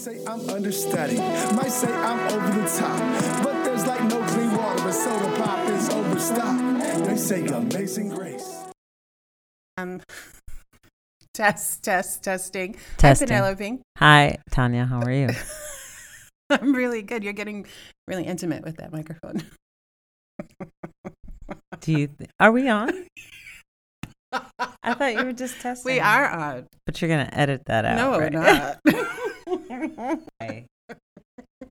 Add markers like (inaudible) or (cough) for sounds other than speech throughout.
say I'm understudied, might say I'm over the top, but there's like no clean water, but soda pop is overstocked. They say amazing grace. Um, test, test, testing. Testing. Hi, Penelope. Hi, Tania. How are you? (laughs) I'm really good. You're getting really intimate with that microphone. Do you? Th- are we on? (laughs) I thought you were just testing. we are on. but you're gonna edit that out. no, right? we're not. (laughs) (laughs)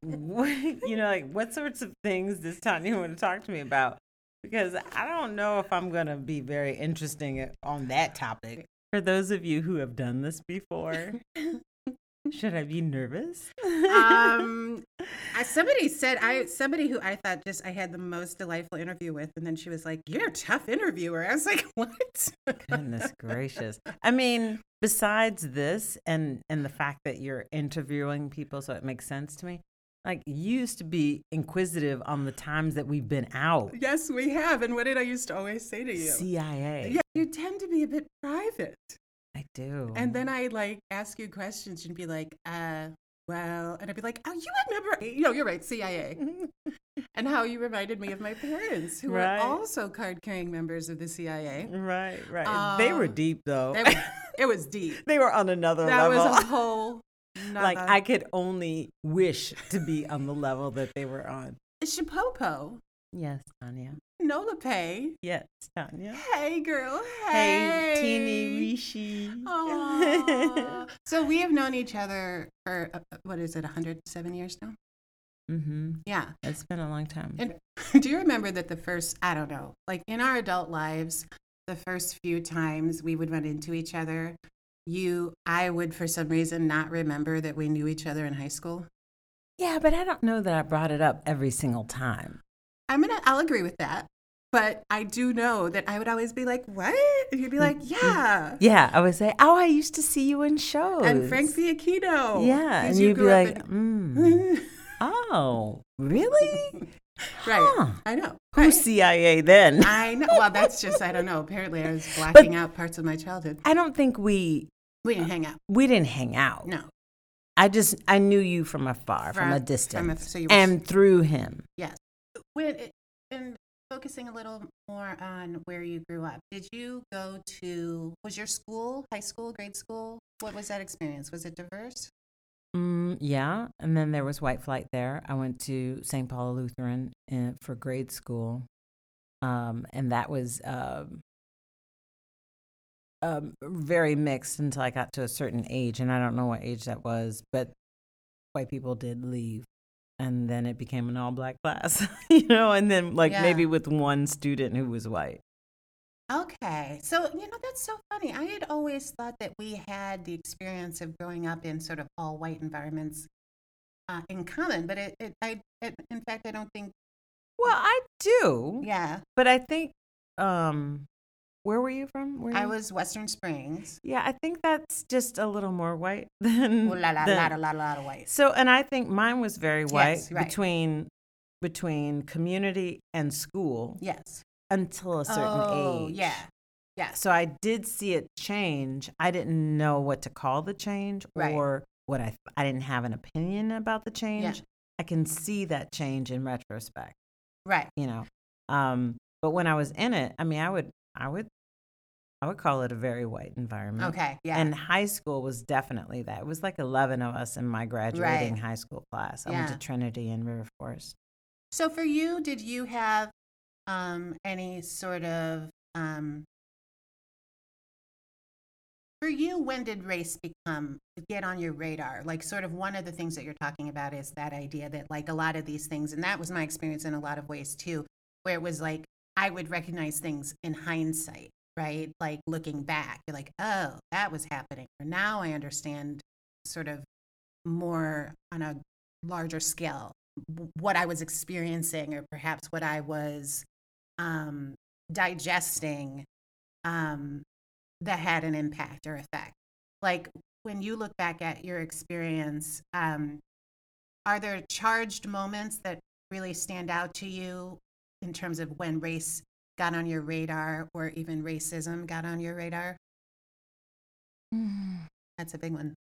You know, like what sorts of things does Tania want to talk to me about? Because I don't know if I'm gonna be very interesting eh, on that topic. For those of you who have done this before, (laughs) should I be nervous? um, (laughs) somebody said I somebody who I thought just I had the most delightful interview with, and then she was like, "You're a tough interviewer." I was like, (laughs) "What?" Goodness (laughs) gracious. I mean, besides this and and the fact that you're interviewing people so it makes sense to me. Like you used to be inquisitive on the times that we've been out. yes, we have. And what did I used to always say to you? CIA. Yeah, you tend to be a bit private. I do. And then I like ask you questions and be like, uh, well, and I'd be like, oh, you remember, you know, you're right, CIA. (laughs) and how you reminded me of my parents, who Right. were also card carrying members of the CIA. Right, right. they were Uh, deep though. They (laughs) it was deep. They were on another That level. That was a (laughs) whole. like I could only wish to be on the level that they were on. Shapopo, Yes, Tania. Nola Pay. Yes, Tania. Hey, girl. Hey, Hey, teeny Rishi. (laughs) So we have known each other for uh, what is it, 107 years now? mm-hmm. Yeah. It's been a long time. And (laughs) do you remember that the first, I don't know, like in our adult lives, the first few times we would run into each other, you, I would for some reason not remember that we knew each other in high school. yeah, but I don't know that I brought it up every single time. I'm gonna, I'll agree with that. But I do know that I would always be like, what? And you'd be like, yeah. Yeah, I would say, "Oh, I used to see you in shows." And Frank Fiacchino. Yeah, and you you'd be like, in- (laughs) mm, "Oh, really? right. Huh. I know. Who's Right. CIA then?" I know. Well, that's just, I don't know. Apparently I was (laughs) blacking out parts of my childhood. I don't think we We didn't hang out. we didn't hang out. No. I just I knew you from afar, from, From- a from a- distance, so and through him. Yes. When and focusing a little more on where you grew up, did you go to, was your school, high school, grade school? What was that experience? Was it diverse? Mm, yeah, and then there was White Flight there. I went to St. Paul Lutheran uh, for grade school, um, and that was um, um, very mixed until I got to a certain age, and I don't know what age that was, but white people did leave, and then it became an all-black class, (laughs) you know, and then like Yeah. maybe with one student who was white. Okay. So, you know, that's so funny. I had always thought that we had the experience of growing up in sort of all white environments uh, in common, but it, it, I, it, in fact, I don't think, Well, I do, yeah. but I think, um, where were you from? Where I you- was Western Springs. Yeah, I think that's just a little more white (laughs) than. Ooh, la, la, than- la, la, la, la, la, white. So, and I think mine was very white Yes, right. between between community and school Yes. until a certain oh, age. yeah. Yes. So I did see it change. I didn't know what to call the change Right. or what I I didn't have an opinion about the change. I can see that change in retrospect, Right. you know. Um, but when I was in it, I mean, I would I would I would call it a very white environment. Okay. Yeah. And high school was definitely that. It was like 11 of us in my graduating high school class. I went to Trinity in River Forest. So for you, did you have um, any sort of um, for you? When did race become get on your radar? Like, sort of one of the things that you're talking about is that idea that like a lot of these things, and that was my experience in a lot of ways too, where it was like I would recognize things in hindsight, right? Like looking back, you're like, oh, that was happening. Or now I understand sort of more on a larger scale what I was experiencing, or perhaps what I was um, digesting um, that had an impact or effect. Like when you look back at your experience, um, are there charged moments that really stand out to you in terms of when race got on your radar or even racism got on your radar? That's a big one.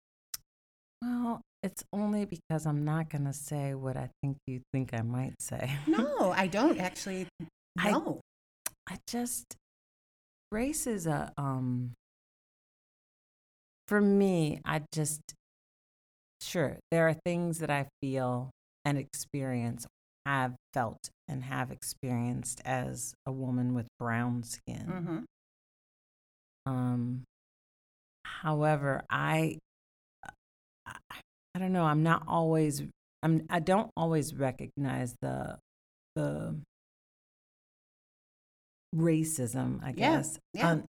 Well, it's only because I'm not going to say what I think you think I might say. No, I (laughs) don't actually. I- No. I just race is a um for me, I just sure there are things that I feel and experience have felt and have experienced as a woman with brown skin. hmm Um, however, I, I, I don't know. I'm not always. I'm. I don't always recognize the, the racism. I guess. yeah. un-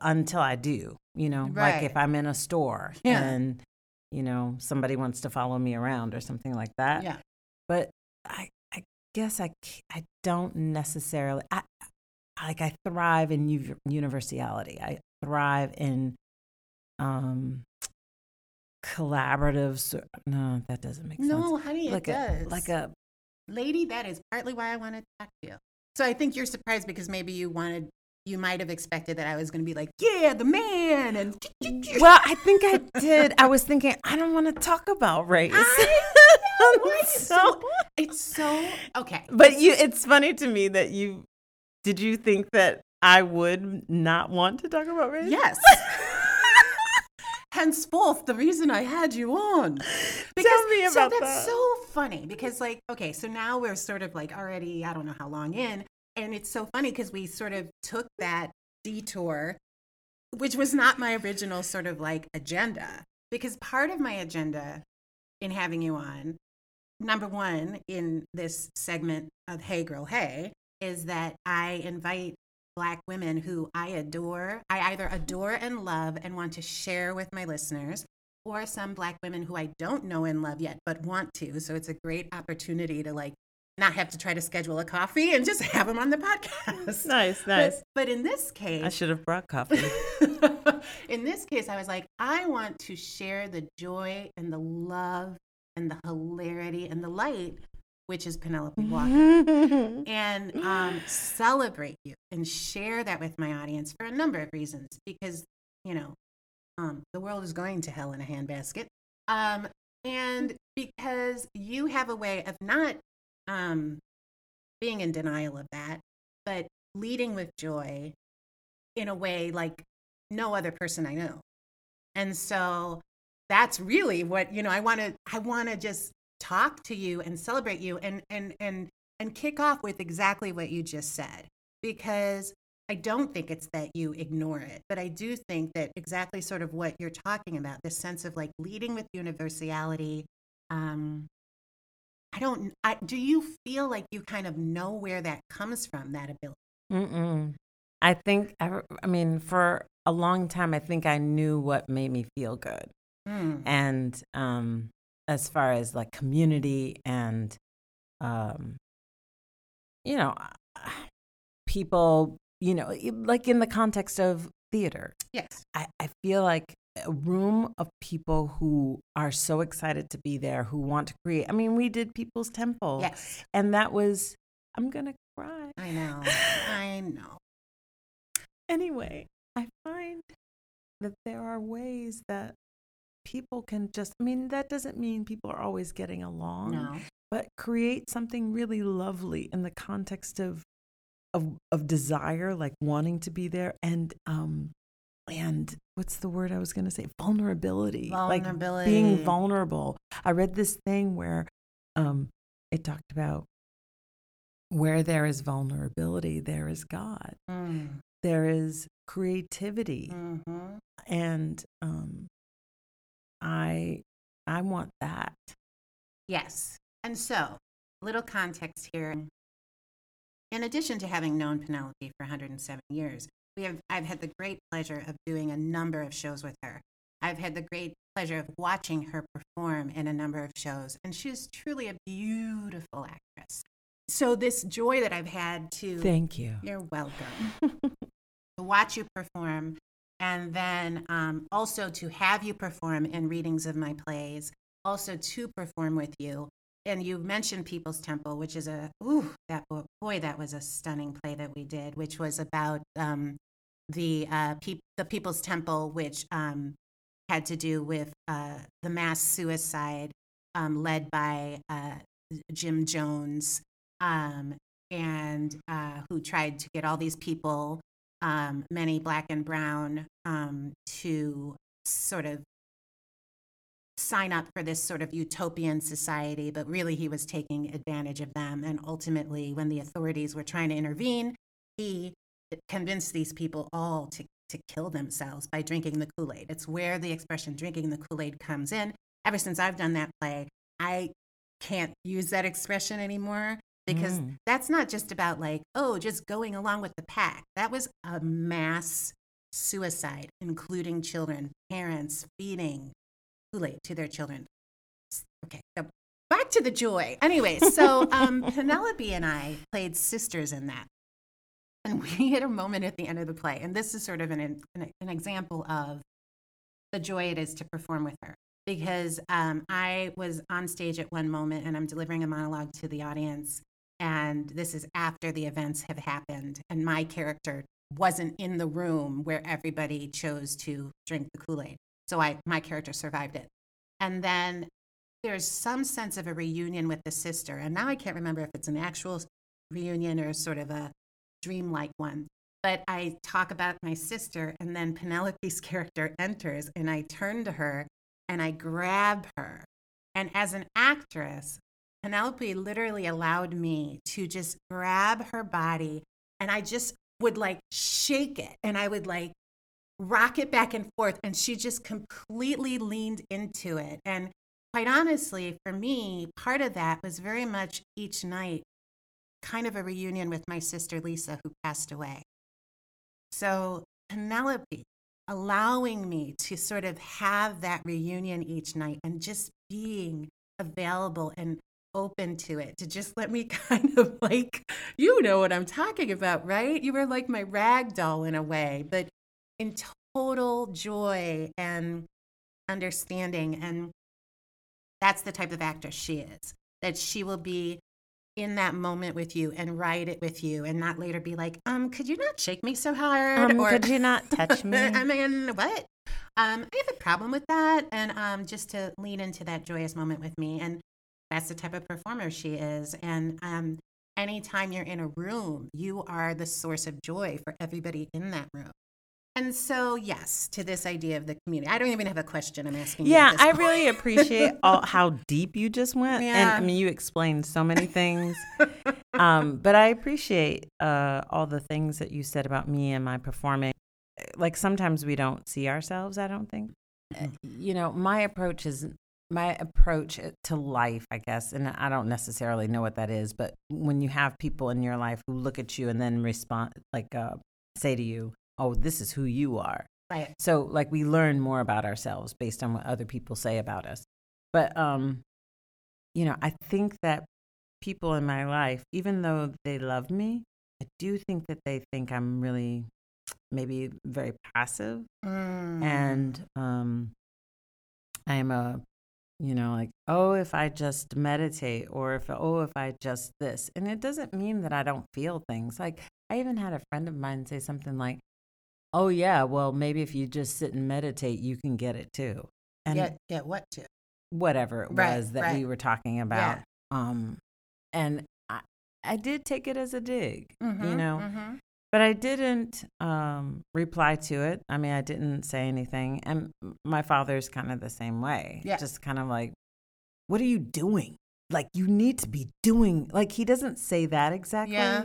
until I do. You know, like if I'm in a store Yeah. and you know somebody wants to follow me around or something like that. Yeah. But I guess I, I don't necessarily. I, like I thrive in u- universality. I thrive in um collaborative. No, that doesn't make sense. No, honey, like it a does. like a lady, that is partly why I wanted to talk to you. So I think you're surprised because maybe you wanted, you might have expected that I was going to be like, yeah, the man, and well, I think I did. I was thinking I don't want to talk about (laughs) race. I (laughs) know, (laughs) why is so, (laughs) it's so okay. but you, it's funny to me that you did. You think that I would not want to talk about race? Yes. Henceforth, the reason I had you on. Tell me about so that's that. so funny because, like, okay, so now we're sort of like already, I don't know how long in, and it's so funny because we sort of took that detour, which was not my original sort of like agenda. Because part of my agenda in having you on, number one, in this segment of Hey Girl Hey, is that I invite Black women who I adore. I either adore and love and want to share with my listeners, or some Black women who I don't know and love yet, but want to. So it's a great opportunity to like not have to try to schedule a coffee and just (laughs) have them on the podcast. Nice, But- nice. But, in this case, I should have brought coffee. (laughs) in this case, I was like, I want to share the joy and the love and the hilarity and the light, which is Penelope Walker, (laughs) and um, celebrate you and share that with my audience for a number of reasons. Because, you know, um, the world is going to hell in a handbasket. Um, and because you have a way of not um, being in denial of that, but leading with joy in a way like no other person I know. And so that's really what, you know, I want to I want to just talk to you and celebrate you and and and and kick off with exactly what you just said because I don't think it's that you ignore it, but I do think that exactly sort of what you're talking about, this sense of like leading with universality. Um, I don't. I, do you feel like you kind of know where that comes from? That ability. Mm-mm. I think, I, I mean, for a long time, I think I knew what made me feel good. Mm. And um, as far as like community and, um, you know, people, you know, like in the context of theater, Yes. I, I feel like a room of people who are so excited to be there, who want to create. I mean, we did People's Temple. Yes. And that was, I'm going to cry. I know. I know. (laughs) Anyway, I find that there are ways that people can just, I mean, that doesn't mean people are always getting along, No. but create something really lovely in the context of, of, of desire, like wanting to be there and, um, and what's the word I was going to say? Vulnerability. Like being vulnerable. I read this thing where um, it talked about where there is vulnerability, there is God Mm. there is creativity hmm and um i i want that Yes. And so, a little context here. In addition to having known Penelope for 107 years, we have I've had the great pleasure of doing a number of shows with her. I've had the great pleasure of watching her perform in a number of shows, and she's truly a beautiful actress. So this joy that I've had to thank you You're welcome. (laughs) to watch you perform, and then um, also to have you perform in readings of my plays, also to perform with you. And you mentioned People's Temple, which is a ooh that boy that was a stunning play that we did, which was about um, the uh, peop- the People's Temple, which um, had to do with uh, the mass suicide um, led by uh, Jim Jones, um, and uh, who tried to get all these people, um, many black and brown, um, to sort of sign up for this sort of utopian society, but really he was taking advantage of them. And ultimately, when the authorities were trying to intervene, he convinced these people all to, to kill themselves by drinking the Kool Aid. It's where the expression drinking the Kool Aid comes in. Ever since I've done that play, I can't use that expression anymore because Mm. that's not just about like, oh, just going along with the pack. That was a mass suicide, including children, parents feeding Kool Aid to their children. Okay, so back to the joy. Anyway, so um, (laughs) Penelope and I played sisters in that. And we had a moment at the end of the play. And this is sort of an, an, an example of the joy it is to perform with her. Because um, I was on stage at one moment and I'm delivering a monologue to the audience. And this is after the events have happened. And my character wasn't in the room where everybody chose to drink the Kool Aid. So I, my character survived it. And then there's some sense of a reunion with the sister. And now I can't remember if it's an actual reunion or sort of a dreamlike one. But I talk about my sister, and then Penelope's (laughs) character enters, and I turn to her and I grab her. And as an actress, Penelope literally allowed me to just grab her body, and I just would like shake it, and I would like rock it back and forth. And she just completely leaned into it. And quite honestly, for me, part of that was very much each night kind of a reunion with my sister Lisa, who passed away. So, Penelope allowing me to sort of have that reunion each night and just being available and open to it to just let me (laughs) kind of like you know what I'm talking about right? You were like my rag doll in a way but in total joy and understanding and that's the type of actress she is that she will be in that moment with you and ride it with you and not later be like um could you not shake me so hard? Um, could you not (laughs) touch me? i mean what? Um i have a problem with that and um just to lean into that joyous moment with me and that's the type of performer she is and um anytime you're in a room you are the source of joy for everybody in that room and so yes to this idea of the community i don't even have a question i'm asking Yeah, this I point. really appreciate (laughs) all how deep you just went, and I mean you explained so many things. (laughs) um, but I appreciate uh, all the things that you said about me and my performing. Like sometimes we don't see ourselves. I don't think. Uh, You know, my approach is my approach to life, I guess, and I don't necessarily know what that is, but when you have people in your life who look at you and then respond, like uh, say to you, "Oh, this is who you are." right So like we learn more about ourselves based on what other people say about us. But um you know, I think that people in my life, even though they love me, I do think that they think I'm really maybe very passive Mm. and um I am a you know like oh if I just meditate or if oh if I just this and it doesn't mean that I don't feel things like I even had a friend of mine say something like oh yeah well maybe if you just sit and meditate you can get it too and get get what to? whatever it Right, was that we were talking about um and I, I did take it as a dig you Mhm, know? mhm. But I didn't um, reply to it. I mean, I didn't say anything. And my father's kind of the same way. Yeah. Just kind of like, what are you doing? Like, you need to be doing, like, he doesn't say that exactly. Yeah.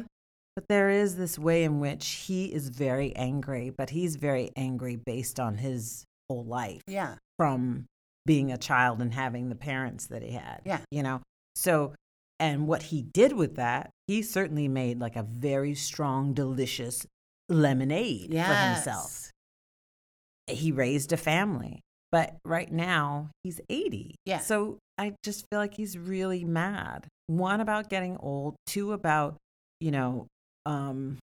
But there is this way in which he is very angry, but he's very angry based on his whole life yeah from being a child and having the parents that he had. Yeah. You know? So, and what he did with that, he certainly made like a very strong, delicious lemonade for himself. He raised a family. But right now, he's 80. Yeah. So I just feel like he's really mad. One, about getting old. Two, about, you know, um,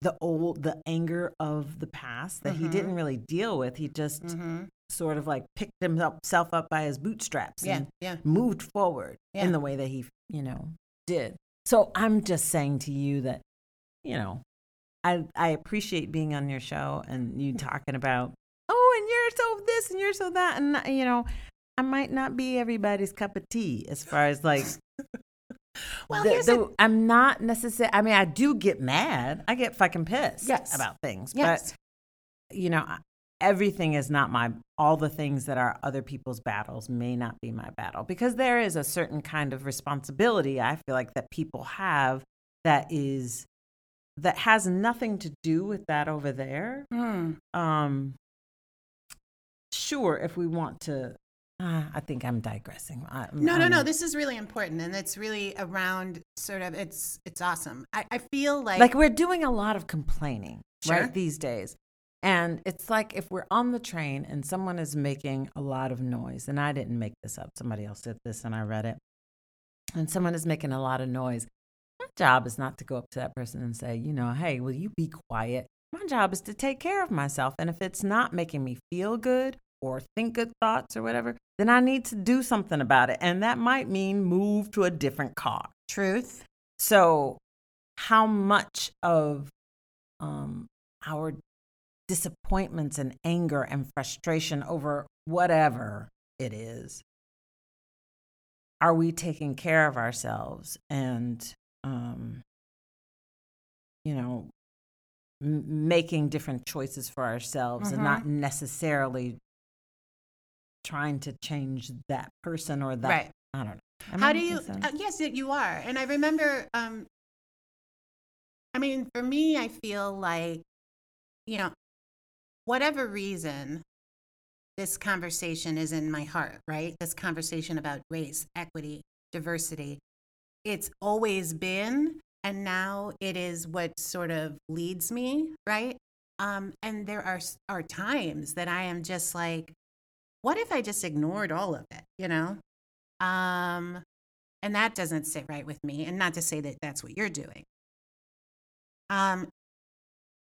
the old, the anger of the past that he Mhm. didn't really deal with. He just hmm sort of like picked himself up by his bootstraps yeah and yeah moved forward Yeah. in the way that he, you know, did. So I'm just saying to you that, you know, I I appreciate being on your show and you mm. talking about, oh, and you're so this and you're so that and you know i might not be everybody's cup of tea as far as like (laughs) Well, the- here's the- the- i'm not necessarily i mean i do get mad i get fucking pissed Yes. about things Yes. but you know everything is not my all the things that are other people's battles may not be my battle because there is a certain kind of responsibility i feel like that people have that is that has nothing to do with that over there Hmm. um sure if we want to uh, i think i'm digressing I, No, no, I'm- no. This is really important, and it's really around sort of. It's it's awesome. I, I feel like, like we're doing a lot of complaining Sure. right these days and it's like if we're on the train and someone is making a lot of noise and i didn't make this up somebody else did this and i read it and someone is making a lot of noise my job is not to go up to that person and say you know hey will you be quiet? My job is to take care of myself and if it's not making me feel good or think good thoughts or whatever then i need to do something about it. And that might mean move to a different car. Truth. so, how much of um, our disappointments and anger and frustration over whatever it is are we taking care of ourselves and, um, you know, m- making different choices for ourselves and not necessarily trying to change that person or that Right. I don't know. Am How do you? Uh, yes, you are. And I remember. Um, I mean, for me, I feel like, you know, whatever reason, this conversation is in my heart. Right. This conversation about race, equity, diversity. It's always been, and now it is what sort of leads me. Right. Um, and there are are times that I am just like, what if I just ignored all of it? You know. Um, and that doesn't sit right with me. And not to say that that's what you're doing. Um,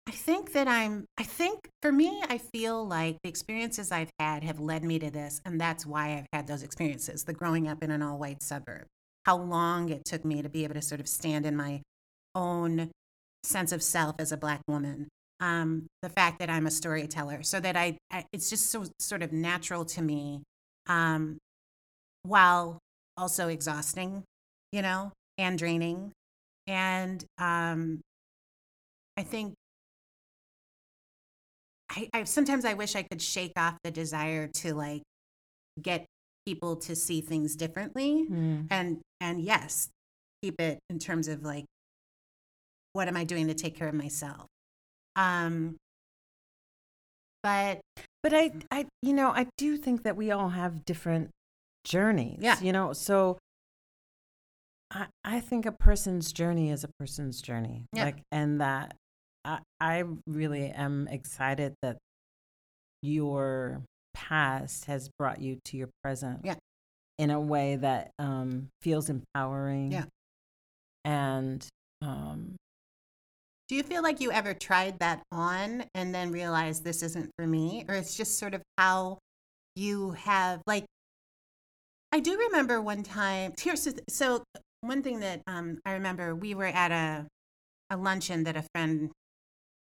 I think that I'm, I think for me, I feel like the experiences I've had have led me to this. And that's why I've had those experiences the growing up in an all white suburb, how long it took me to be able to sort of stand in my own sense of self as a Black woman. Um, the fact that I'm a storyteller, so that I, I it's just so sort of natural to me um, while also exhausting, you know, and draining. And um, I think I, I sometimes I wish I could shake off the desire to like get people to see things differently Hmm. and and yes, keep it in terms of like what am I doing to take care of myself. Um, but But I, I, you know, I do think that we all have different journeys. Yeah. You know, so I, I think a person's journey is a person's journey. Yeah. Like, and that I, I really am excited that your past has brought you to your present. Yeah. In a way that um, feels empowering. Yeah. And um, Do you feel like you ever tried that on and then realized this isn't for me? Or it's just sort of how you have, like, I do remember one time, here's, so one thing that um, I remember, we were at a, a luncheon that a friend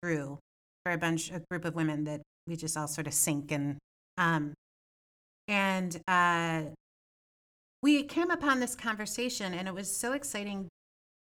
threw for a bunch, a group of women that we just all sort of sync and, um, and uh, we came upon this conversation and it was so exciting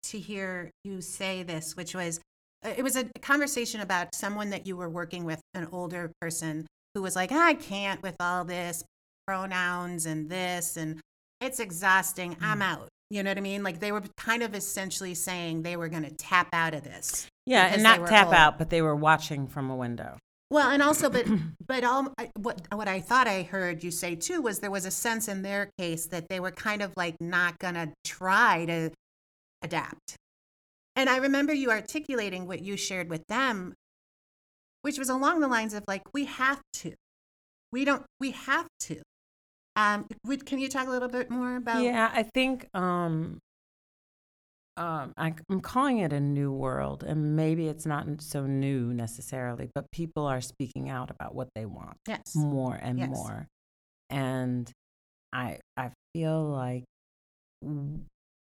to hear you say this, which was uh, it was a conversation about someone that you were working with, an older person who was like, I can't with all this pronouns and this, and it's exhausting. I'm out. You know what I mean? Like they were kind of essentially saying they were going to tap out of this. yeah, and not tap old. out, but they were watching from a window. Well, and also, but (clears throat) but all what what I thought I heard you say too was there was a sense in their case that they were kind of like not gonna try to adapt. And I remember you articulating what you shared with them, which was along the lines of like, we have to, we don't, we have to. Um, would, can you talk a little bit more about? Yeah, I think um, um, I, I'm calling it a new world, and maybe it's not so new necessarily, but people are speaking out about what they want Yes. more and Yes. more, and I I feel like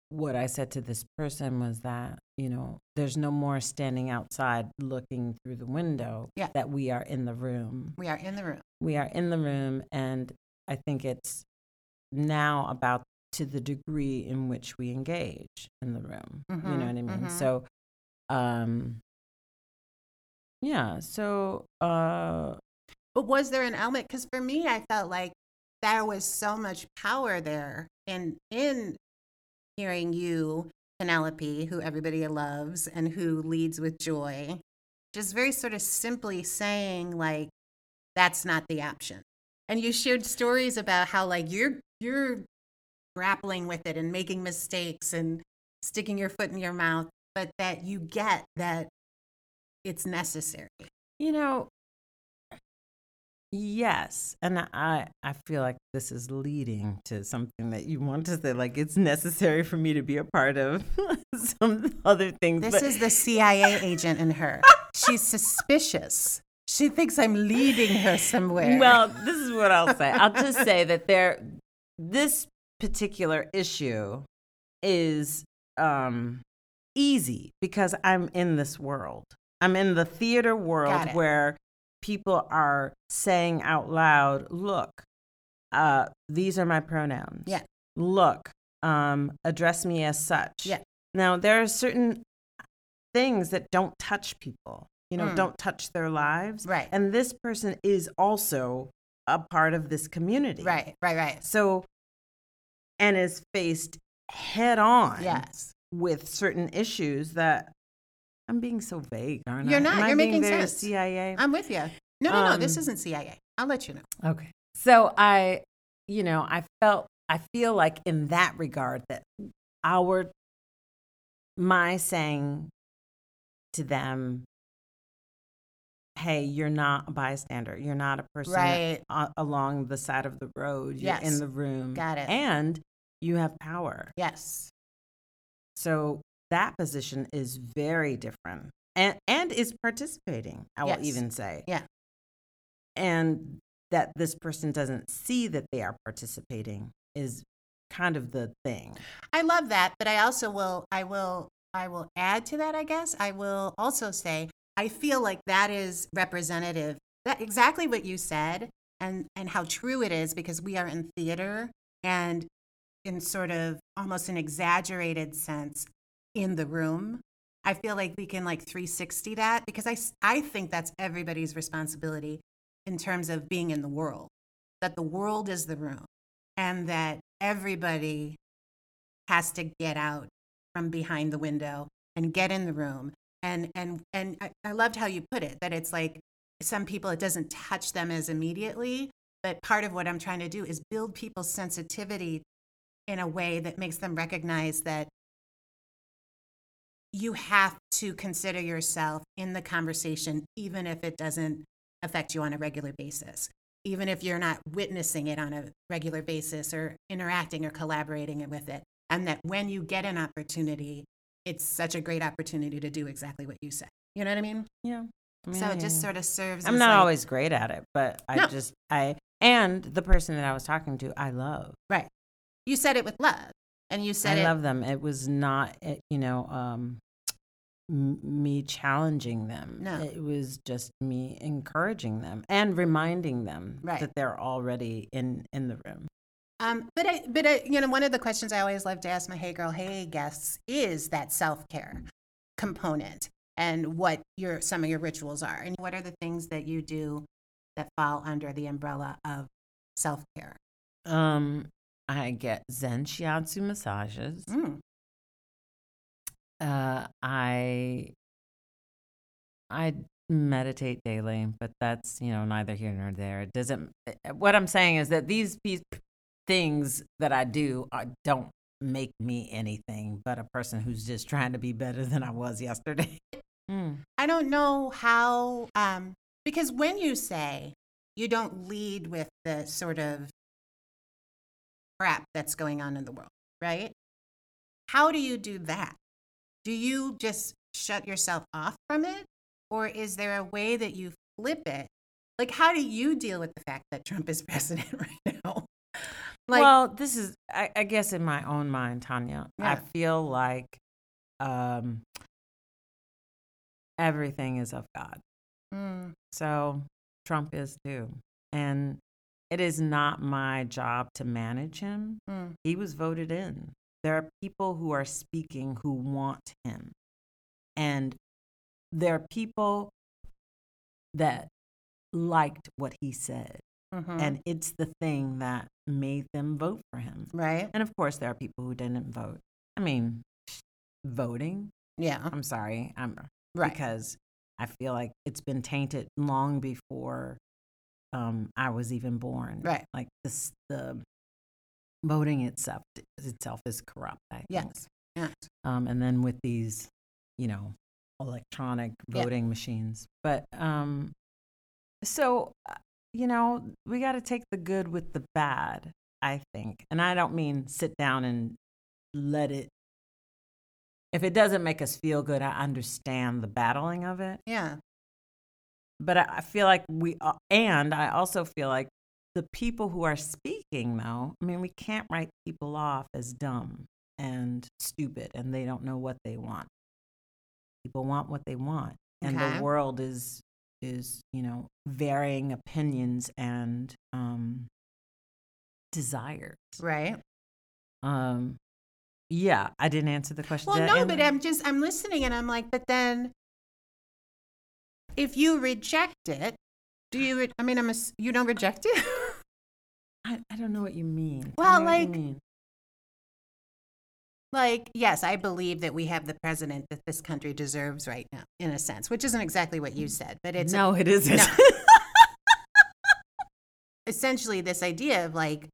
what I said to this person was that, you know, there's no more standing outside looking through the window, Yeah. that we are in the room. We are in the room. We are in the room, and I think it's now about to the degree in which we engage in the room. you know Mhm, what I mean? mhm. So, um, yeah, so, uh, But was there an element? Because for me, I felt like there was so much power there in in hearing you, Penelope, who everybody loves and who leads with joy, just very sort of simply saying like, "That's not the option." And you shared stories about how like you're you're grappling with it and making mistakes and sticking your foot in your mouth, but that you get that it's necessary. You know, yes, and I I feel like this is leading to something that you want to say. Like it's necessary for me to be a part of (laughs) some other things. This but is the CIA agent in her. She's suspicious. She thinks I'm leading her somewhere. well, this is what I'll say. I'll just say that there, this particular issue is um, easy because I'm in this world. I'm in the theater world where people are saying out loud, "Look, uh, these are my pronouns. Yeah. Look, um, address me as such. Yeah. Now there are certain things that don't touch people. You know, Mm. don't touch their lives. Right. And this person is also a part of this community. right, right, right. So, and is faced head on Yes. with certain issues that I'm being so vague, aren't I? You're not. Am I You're making sense. CIA. I'm with you. No, no, no. This Um, isn't CIA. I'll let you know. Okay. So I, you know, I felt, I feel like in that regard that our, my saying to them, hey, you're not a bystander. You're not a person Right. a- along the side of the road. You're Yes. in the room. Got it. And you have power. Yes. So that position is very different and, and is participating, I will even say. Yeah. And that this person doesn't see that they are participating is kind of the thing. I love that, but I also will I will I will add to that, I guess. I will also say I feel like that is representative. That exactly what you said and and how true it is because we are in theater and in sort of almost an exaggerated sense in the room. I feel like we can like 360 that because I I think that's everybody's responsibility in terms of being in the world. That the world is the room and that everybody has to get out from behind the window and get in the room and and and I, I loved how you put it that it's like some people it doesn't touch them as immediately but part of what i'm trying to do is build people's sensitivity in a way that makes them recognize that you have to consider yourself in the conversation even if it doesn't affect you on a regular basis even if you're not witnessing it on a regular basis or interacting or collaborating with it. And that when you get an opportunity, it's such a great opportunity to do exactly what you said. You know what I mean? Yeah. I mean, so it just sort of serves I'm not like- always great at it, but I No. just, I, and the person that I was talking to, I love. right. You said it with love. And you said I it love them. It was not, you know, um, m- me challenging them. No. It was just me encouraging them and reminding them Right. that they're already in in the room. Um, but I, but I, you know, one of the questions I always love to ask my Hey Girl, Hey guests is that self care component and what your some of your rituals are, and what are the things that you do that fall under the umbrella of self care. Um, I get Zen shiatsu massages. Mm. Uh, I I meditate daily, but that's you know neither here nor there. It doesn't. eh, What I'm saying is that these things that I do uh, don't make me anything but a person who's just trying to be better than I was yesterday. (laughs) Mm. I don't know how, um, because when you say you don't lead with the sort of crap that's going on in the world, right? How do you do that? Do you just shut yourself off from it? Or is there a way that you flip it? Like, how do you deal with the fact that Trump is (laughs) president right now? Like, well, this is, I, I guess, in my own mind, Tania, I feel like um, everything is of God. mm, So Trump is too. And it is not my job to manage him. mm, He was voted in. There are people who are speaking who want him. And there are people that liked what he said. Mhm. And it's the thing that made them vote for him. right? And of course, there are people who didn't vote. I mean, voting, Yeah. I'm sorry, I'm Right. because I feel like it's been tainted long before um, I was even born. Right. Like this, the voting itself itself is corrupt. I think. Yes. Yes. Um, and then with these, you know, electronic Yeah. voting machines. But um, so uh, you know, we got to take the good with the bad. I think, and I don't mean sit down and let it. If it doesn't make us feel good, I understand the battling of it. Yeah. But I, feel like we, and I also feel like the people who are speaking, though, I mean, we can't write people off as dumb and stupid and they don't know what they want. People want what they want. And Okay. the world is, is, you know, varying opinions and um, desires. Right. Um, yeah, I didn't answer the question. Well, Did no, but I'm just I'm listening and I'm like, but then if you reject it, do you? Re- I mean, I'm ass- you don't reject it. (laughs) I, I don't know what you mean. Well, like, mean. Like, yes, I believe that we have the president that this country deserves right now, in a sense, which isn't exactly what you said, but it's no, it isn't. No. (laughs) essentially this idea of like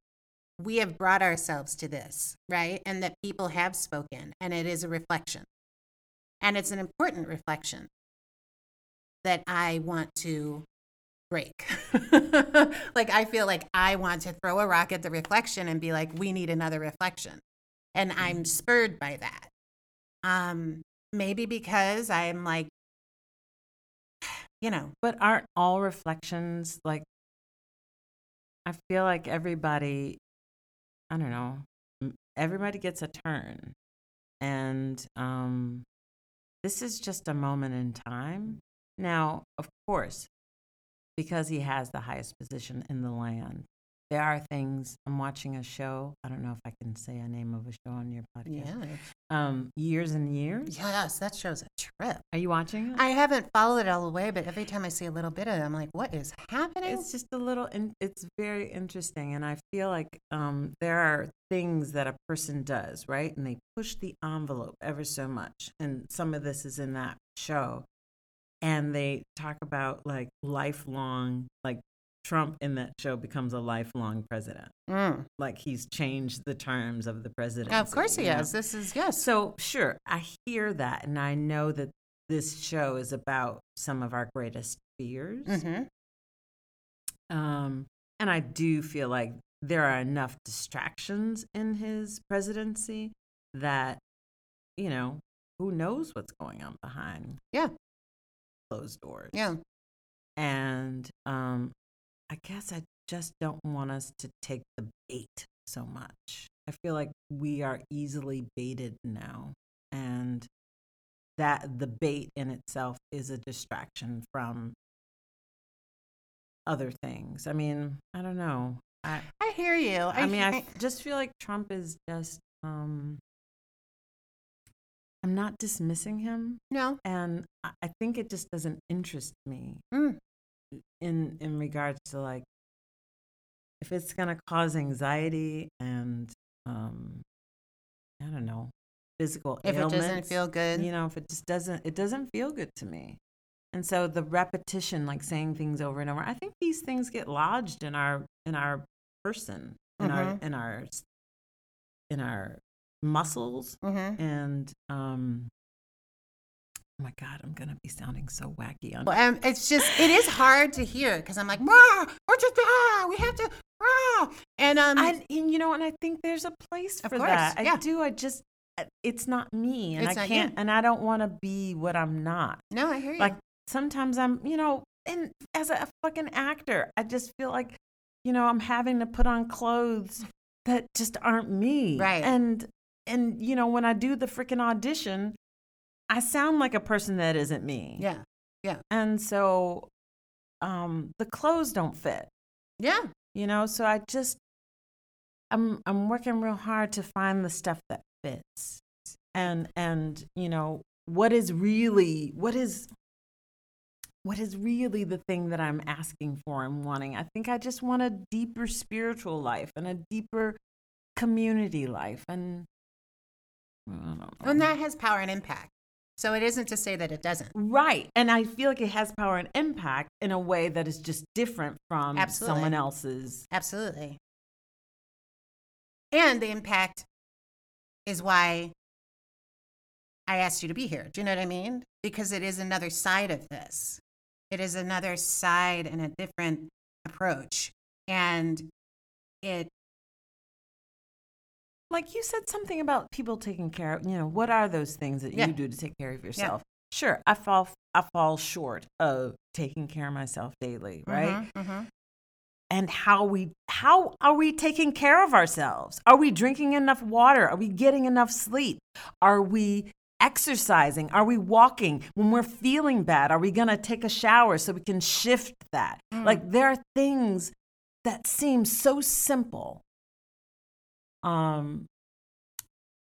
we have brought ourselves to this, right? And that people have spoken, and it is a reflection. And it's an important reflection that I want to break. (laughs) like, I feel like I want to throw a rock at the reflection and be like, we need another reflection. And I'm spurred by that. Um, maybe because I'm like, you know, But aren't all reflections like? I feel like everybody, I don't know, everybody gets a turn, and um, this is just a moment in time. Now, of course, because he has the highest position in the land, there are things. I'm watching a show. I don't know if I can say a name of a show on your podcast. yeah. Um, years and years. Yes, that show's a trip. Are you watching it? I haven't followed it all the way, but every time I see a little bit of it, I'm like, what is happening? It's just a little, in, it's very interesting. And I feel like um, there are things that a person does, right? And they push the envelope ever so much. And some of this is in that show. And they talk about like lifelong, like Trump in that show becomes a lifelong president. Mm. Like he's changed the terms of the presidency. Of course he know? has. This is, yes. So, sure, I hear that. And I know that this show is about some of our greatest fears. hmm Um, and I do feel like there are enough distractions in his presidency that, you know, who knows what's going on behind Yeah. closed doors. Yeah. And um, I guess I just don't want us to take the bait so much. I feel like we are easily baited now. And that the bait in itself is a distraction from other things. I mean, I don't know. I, I hear you. I, mean, I just feel like Trump is just, um, I'm not dismissing him. no. And I I think it just doesn't interest me Mm. In in regards to like if it's gonna cause anxiety and um I don't know physical If it doesn't feel good. you know if it just doesn't it doesn't feel good to me and so the repetition like saying things over and over I think these things get lodged in our in our person in our Mhm. in our in our muscles hmm and um oh my god i'm gonna be sounding so wacky on Well, um, it's just, it is hard to hear because I'm like, rah, we're just, ah, we have to, rah. And, um, I, and you know and i think there's a place for course, that i do i just uh, it's not me and It's i not you. can't and i don't want to be what i'm not no, I hear you. like sometimes i'm you know and as a fucking actor i just feel like you know i'm having to put on clothes that just aren't me. Right. And and you know, when I do the freaking audition, I sound like a person that isn't me. Yeah. Yeah. And so um the clothes don't fit. Yeah. You know, so I just I'm I'm working real hard to find the stuff that fits. And and you know, what is really what is what is really the thing that I'm asking for and wanting? I think I just want a deeper spiritual life and a deeper community life and I don't know. And that has power and impact. So it isn't to say that it doesn't. Right. And I feel like it has power and impact in a way that is just different from Absolutely. someone else's. Absolutely. And the impact is why I asked you to be here. Do you know what I mean? Because it is another side of this. It is another side and a different approach. And it, Like you said something about people taking care of, you know, what are those things that Yeah. you do to take care of yourself? Sure, I fall I fall short of taking care of myself daily, right? Mhm, mhm. and how we how are we taking care of ourselves are we drinking enough water are we getting enough sleep are we exercising are we walking when we're feeling bad are we going to take a shower so we can shift that like there are things that seem so simple um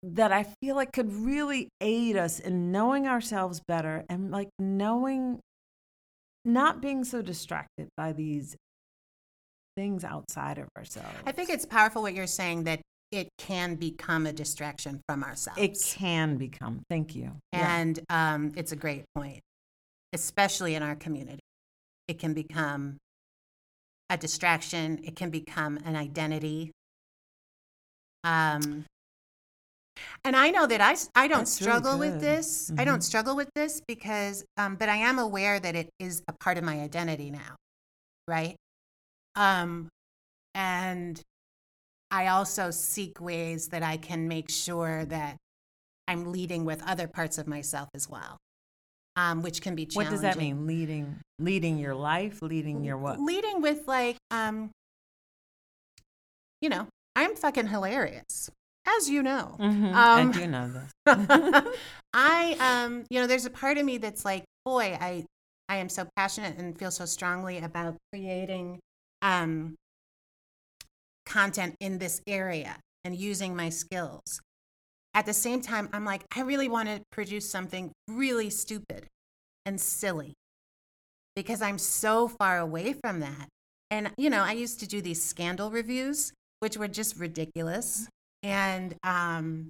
that i feel like could really aid us in knowing ourselves better and like knowing not being so distracted by these things outside of ourselves. I think it's powerful what you're saying that it can become a distraction from ourselves. it can become. Thank you. Yeah. And um, it's a great point, especially in our community. It can become a distraction, it can become an identity. Um, and I know that I, I don't That's really struggle with good. this. I don't Mhm. struggle with this because, um, but I am aware that it is a part of my identity now, right? Um, and I also seek ways that I can make sure that I'm leading with other parts of myself as well, um, which can be challenging. what does that mean? Leading, leading your life, leading your what? Leading with like, um, you know, I'm fucking hilarious, as you know. Mhm, Um, I do know this. (laughs) (laughs) I, um, you know, there's a part of me that's like, boy, I, I am so passionate and feel so strongly about creating, um, content in this area and using my skills. At the same time, I'm like, I really want to produce something really stupid and silly because I'm so far away from that. And, you know, I used to do these scandal reviews, which were just ridiculous. And um,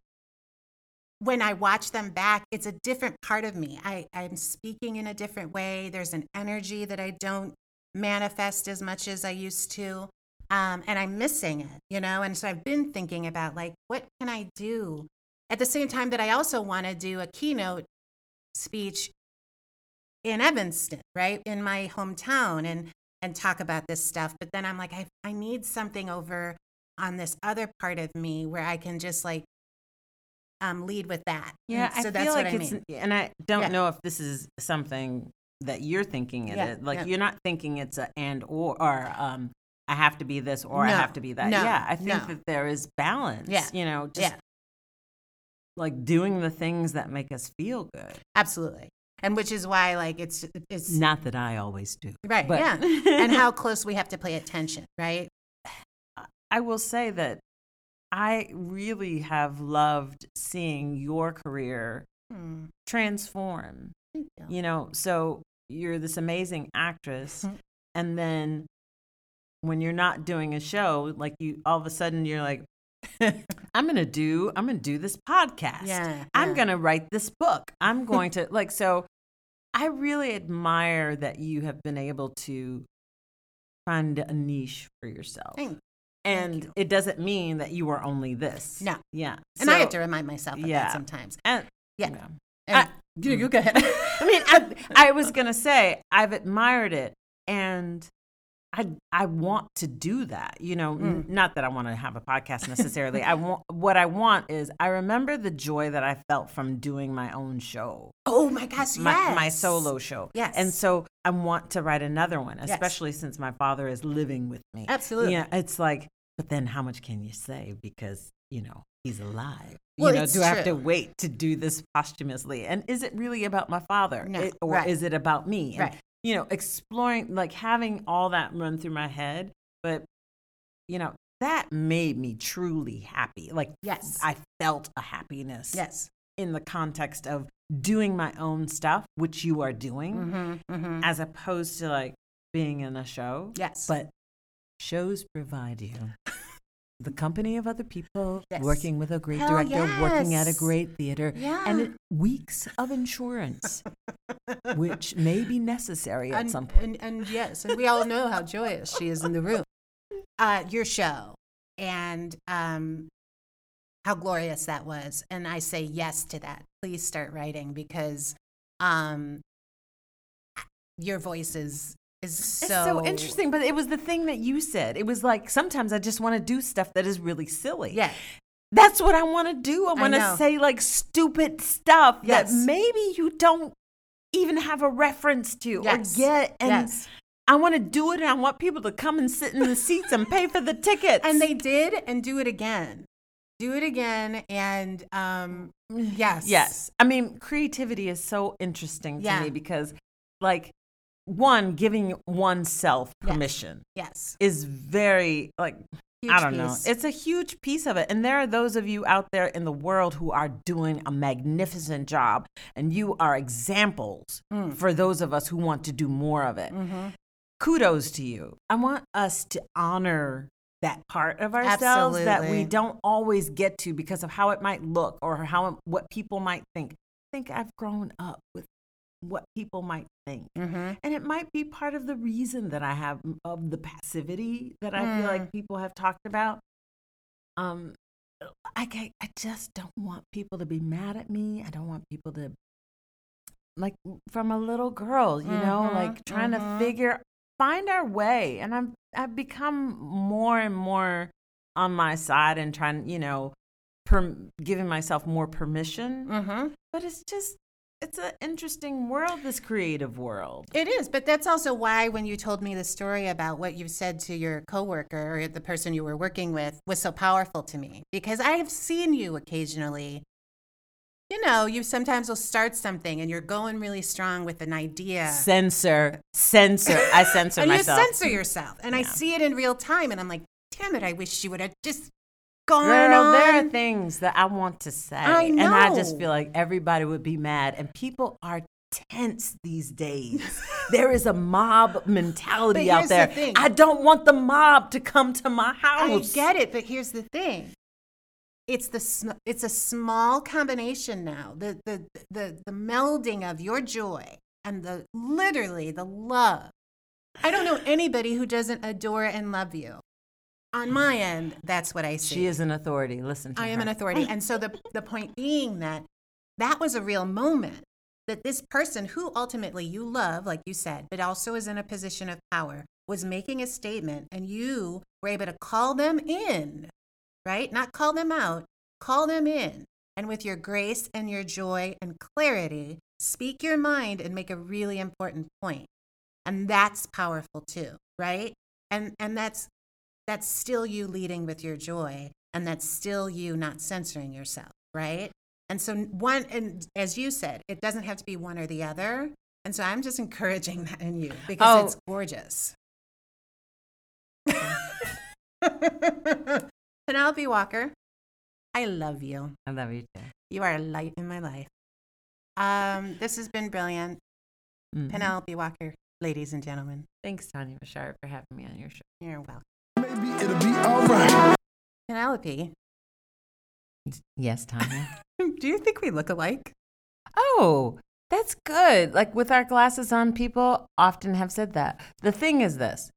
when I watch them back, it's a different part of me. I, I'm speaking in a different way. There's an energy that I don't manifest as much as I used to. Um, and I'm missing it, you know? And so I've been thinking about like, what can I do? At the same time that I also want to do a keynote speech in Evanston, right? In my hometown and and talk about this stuff. But then I'm like, I I need something over on this other part of me where I can just like um lead with that. Yeah, And so I that's feel what like I it's, mean. and I don't Yeah. know if this is something that you're thinking it Yeah, is. Like yeah. you're not thinking it's a and or or um I have to be this or I have to be that. no, yeah, I think no. that there is balance. Yeah, you know, just yeah. like doing the things that make us feel good. Absolutely. And which is why like it's it's Not that I always do. right, but- yeah. and how (laughs) close we have to pay attention, right? I will say that I really have loved seeing your career Hmm, transform. you. You know, so you're this amazing actress, Mhm. and then when you're not doing a show, like you all of a sudden you're like, (laughs) I'm gonna do, I'm gonna do this podcast. Yeah, I'm gonna write this book. I'm (laughs) going to like so. I really admire that you have been able to find a niche for yourself. Thank- and it doesn't mean that you are only this. No. Yeah. And I have to remind myself of yeah. that sometimes. And, Yeah. yeah. And I- you, you go ahead. (laughs) I mean, I, I was gonna say I've admired it, and I I want to do that. You know, n- Mm. not that I want to have a podcast (laughs) necessarily. I want what I want is I remember the joy that I felt from doing my own show, oh my gosh, my yes. my solo show. Yes. and so I want to write another one, Yes. especially since my father is living with me. Absolutely. Yeah, it's like But then how much can you say because, you know, he's alive? Well, you know, do I have to wait to do this posthumously? And is it really about my father? No, It- or right. is it about me? And, Right. You know, exploring, like having all that run through my head. But, you know, that made me truly happy. Like, Yes. I felt a happiness Yes. in the context of doing my own stuff, which you are doing, Mm-hmm, mm-hmm. as opposed to like being in a show. Yes. But shows provide you the company of other people, Yes. working with a great Hell director, working at a great theater, and it, weeks of insurance, (laughs) which may be necessary at and, some point. And, and yes, and we all know how joyous she is in the room. Uh, your show and um, how glorious that was. And I say yes to that. Please start writing because um, your voice is is so, It's so interesting, but it was the thing that you said. It was like sometimes I just want to do stuff that is really silly. Yeah. That's what I want to do. I want to say like stupid stuff Yes. that maybe you don't even have a reference to Yes. or get. And yes. I want to do it and I want people to come and sit in the seats and pay for the tickets. And they did and do it again. Do it again. And um, yes. Yes. I mean, creativity is so interesting to Yeah. me because, like, one, giving oneself permission Yes. is very, like, I don't know. It's a huge piece of it. And there are those of you out there in the world who are doing a magnificent job, and you are examples Mm. for those of us who want to do more of it. Mhm. Kudos to you. I want us to honor that part of ourselves that we don't always get to because of how it might look or how what people might think. I think I've grown up with what people might think. Mhm. And it might be part of the reason that I have of the passivity that I feel Mm. like people have talked about. Um, I, I just don't want people to be mad at me. I don't want people to, like, from a little girl, you know, Mhm, like trying mhm. to figure, find our way. And I'm, I've become more and more on my side and trying, you know, per, giving myself more permission. Mhm. But it's just, it's an interesting world, this creative world. It is, but that's also why when you told me the story about what you said to your coworker or the person you were working with was so powerful to me because I have seen you occasionally. You know, you sometimes will start something and you're going really strong with an idea. Censor, censor. I censor (laughs) and myself. you censor yourself. And I see it in real time and I'm like, damn it, I wish she would have just gone Girl, on. there are things that I want to say. I And I just feel like everybody would be mad. And people are tense these days. there is a mob (laughs) mentality out the there. thing. I don't want the mob to come to my house. I get it, but here's the thing. It's the sm- it's a small combination now. The, the the the melding of your joy and the literally the love. I don't know anybody who doesn't adore and love you. On my end, that's what I see. She is an authority. Listen to me. I her. am an authority. And so the, the point being that that was a real moment that this person who ultimately you love, like you said, but also is in a position of power, was making a statement and you were able to call them in, right? Not call them out, call them in. And with your grace and your joy and clarity, speak your mind and make a really important point. And that's powerful too, right? And and that's that's still you leading with your joy and that's still you not censoring yourself right and so one and as you said it doesn't have to be one or the other and so i'm just (laughs) encouraging that in you because Oh. it's gorgeous (laughs) penelope walker i love you I love you too. you are a light in my life um, this has been brilliant Mhm. penelope walker ladies and gentlemen Thanks, Tania Bashar, for having me on your show. you're welcome Maybe it'll be alright. penelope Yes, Tania. (laughs) do you think we look alike Oh, that's good. Like with our glasses on, people often have said that. The thing is this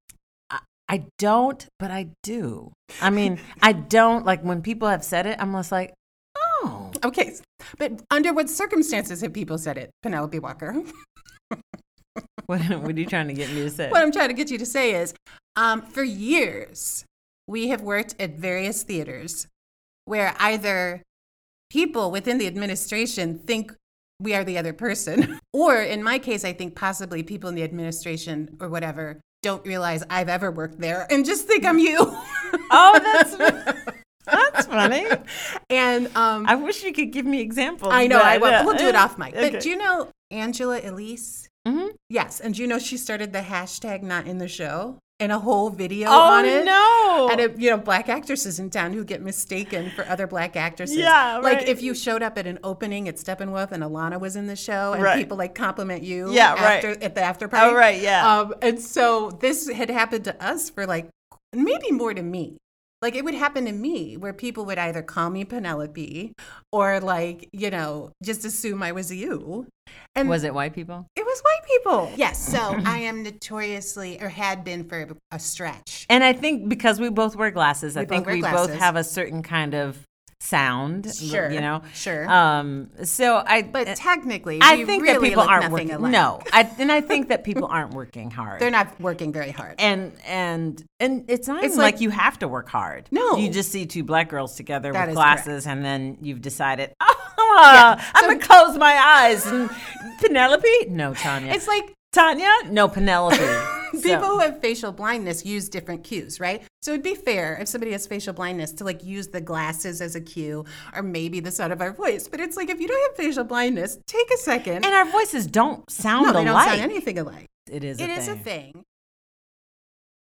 I, I don't, but I do. I mean, (laughs) I don't, like when people have said it, I'm just like, oh. Okay, but under what circumstances have people said it, Penelope Walker? (laughs) What, what are you trying to get me to say? what I'm trying to get you to say is, um, for years, we have worked at various theaters where either people within the administration think we are the other person, (laughs) or in my case, I think possibly people in the administration or whatever don't realize I've ever worked there and just think I'm you. (laughs) Oh, that's that's funny. (laughs) and um, I wish you could give me examples. I know but I will. don't. We'll do it off mic. Okay. But do you know Angela Elise? Mhm. Yes, and do you know she started the hashtag Not in the Show and a whole video Oh on it. no! And you know, black actresses in town who get mistaken for other black actresses. Yeah, Like right. if you showed up at an opening at Steppenwolf and Alana was in the show, and Right. people like compliment you. Yeah, right. At the after party. Oh, right, yeah. Um, and so this had happened to us for like maybe more to me. Like it would happen to me where people would either call me Penelope or like, you know, just assume I was you. And Was it white people? it was white people. Yes. So (clears throat) I am notoriously or had been for a stretch. And I think because we both wear glasses, I We both think wear we both have a certain kind of sound. Sure. You know? Sure. Um, so I but technically, I think really that people aren't working. alike. No, I, and I think that people aren't working (laughs) hard. They're not working very hard. and and and it's not It's like, like- you have to work hard. No. you just see two black girls together That with glasses, and then you've decided, (laughs) oh, I'm gonna close my eyes. And (laughs) Penelope, no, Tania. it's like Tania, no, Penelope. (laughs) So- people who have facial blindness use different cues, right? So it'd be fair if somebody has facial blindness to like use the glasses as a cue or maybe the sound of our voice. But it's like if you don't have facial blindness, take a second. and our voices don't sound no, they don't sound anything alike. It is. A It thing. is a thing.